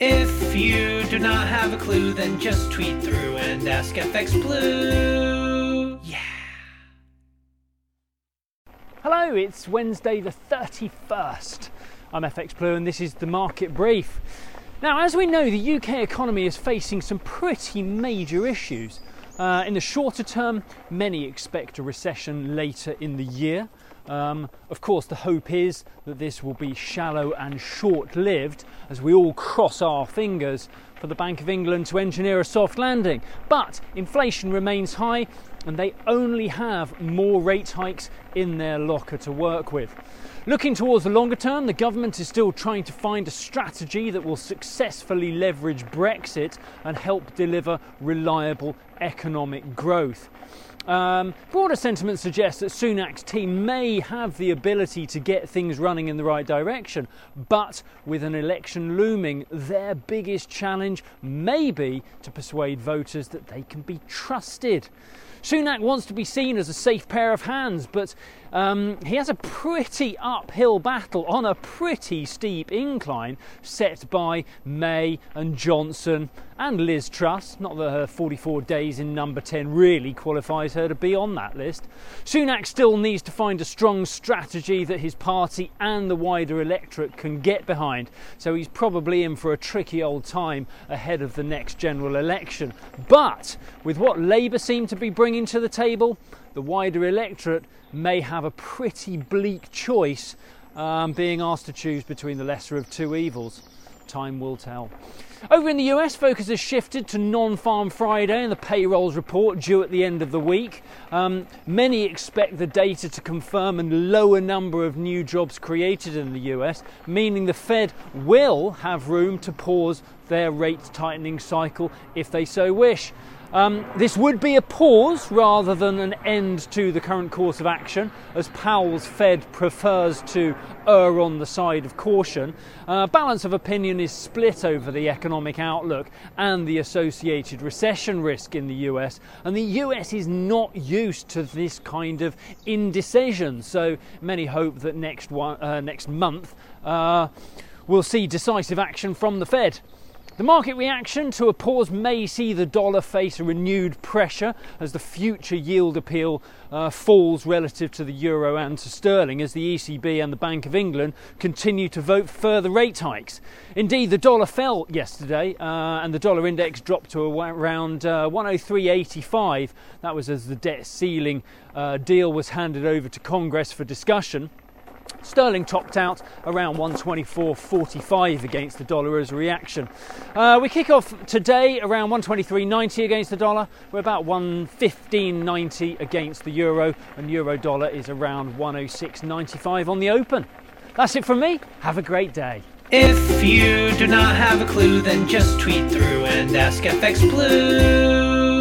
If you do not have a clue, then just tweet through and ask FX Blue. Yeah. Hello, it's Wednesday the 31st. I'm FX Blue and this is the market brief. Now, as we know, the UK economy is facing some pretty major issues. Uh, in the shorter term, many expect a recession later in the year. Um, of course, the hope is that this will be shallow and short lived as we all cross our fingers for the Bank of England to engineer a soft landing. But inflation remains high and they only have more rate hikes in their locker to work with. Looking towards the longer term, the government is still trying to find a strategy that will successfully leverage Brexit and help deliver reliable economic growth. Um, broader sentiment suggests that Sunak's team may have the ability to get things running in the right direction, but with an election looming, their biggest challenge may be to persuade voters that they can be trusted. Sunak wants to be seen as a safe pair of hands, but um, he has a pretty uphill battle on a pretty steep incline set by May and Johnson and Liz Truss. Not that her 44 days in number 10 really qualifies her to be on that list. Sunak still needs to find a strong strategy that his party and the wider electorate can get behind, so he's probably in for a tricky old time ahead of the next general election. But with what Labour seem to be bringing to the table, the wider electorate may have a pretty bleak choice um, being asked to choose between the lesser of two evils. Time will tell. Over in the US, focus has shifted to non farm Friday and the payrolls report due at the end of the week. Um, many expect the data to confirm a lower number of new jobs created in the US, meaning the Fed will have room to pause their rate tightening cycle if they so wish. Um, this would be a pause rather than an end to the current course of action, as Powell's Fed prefers to err on the side of caution. Uh, balance of opinion is split over the economic outlook and the associated recession risk in the US, and the US is not used to this kind of indecision. So many hope that next one, uh, next month uh, we'll see decisive action from the Fed. The market reaction to a pause may see the dollar face a renewed pressure as the future yield appeal uh, falls relative to the euro and to sterling as the ECB and the Bank of England continue to vote further rate hikes. Indeed, the dollar fell yesterday uh, and the dollar index dropped to around uh, 103.85. That was as the debt ceiling uh, deal was handed over to Congress for discussion. Sterling topped out around 124.45 against the dollar as a reaction. Uh, we kick off today around 123.90 against the dollar. We're about 115.90 against the euro, and euro dollar is around 106.95 on the open. That's it from me. Have a great day. If you do not have a clue, then just tweet through and ask FX Blue.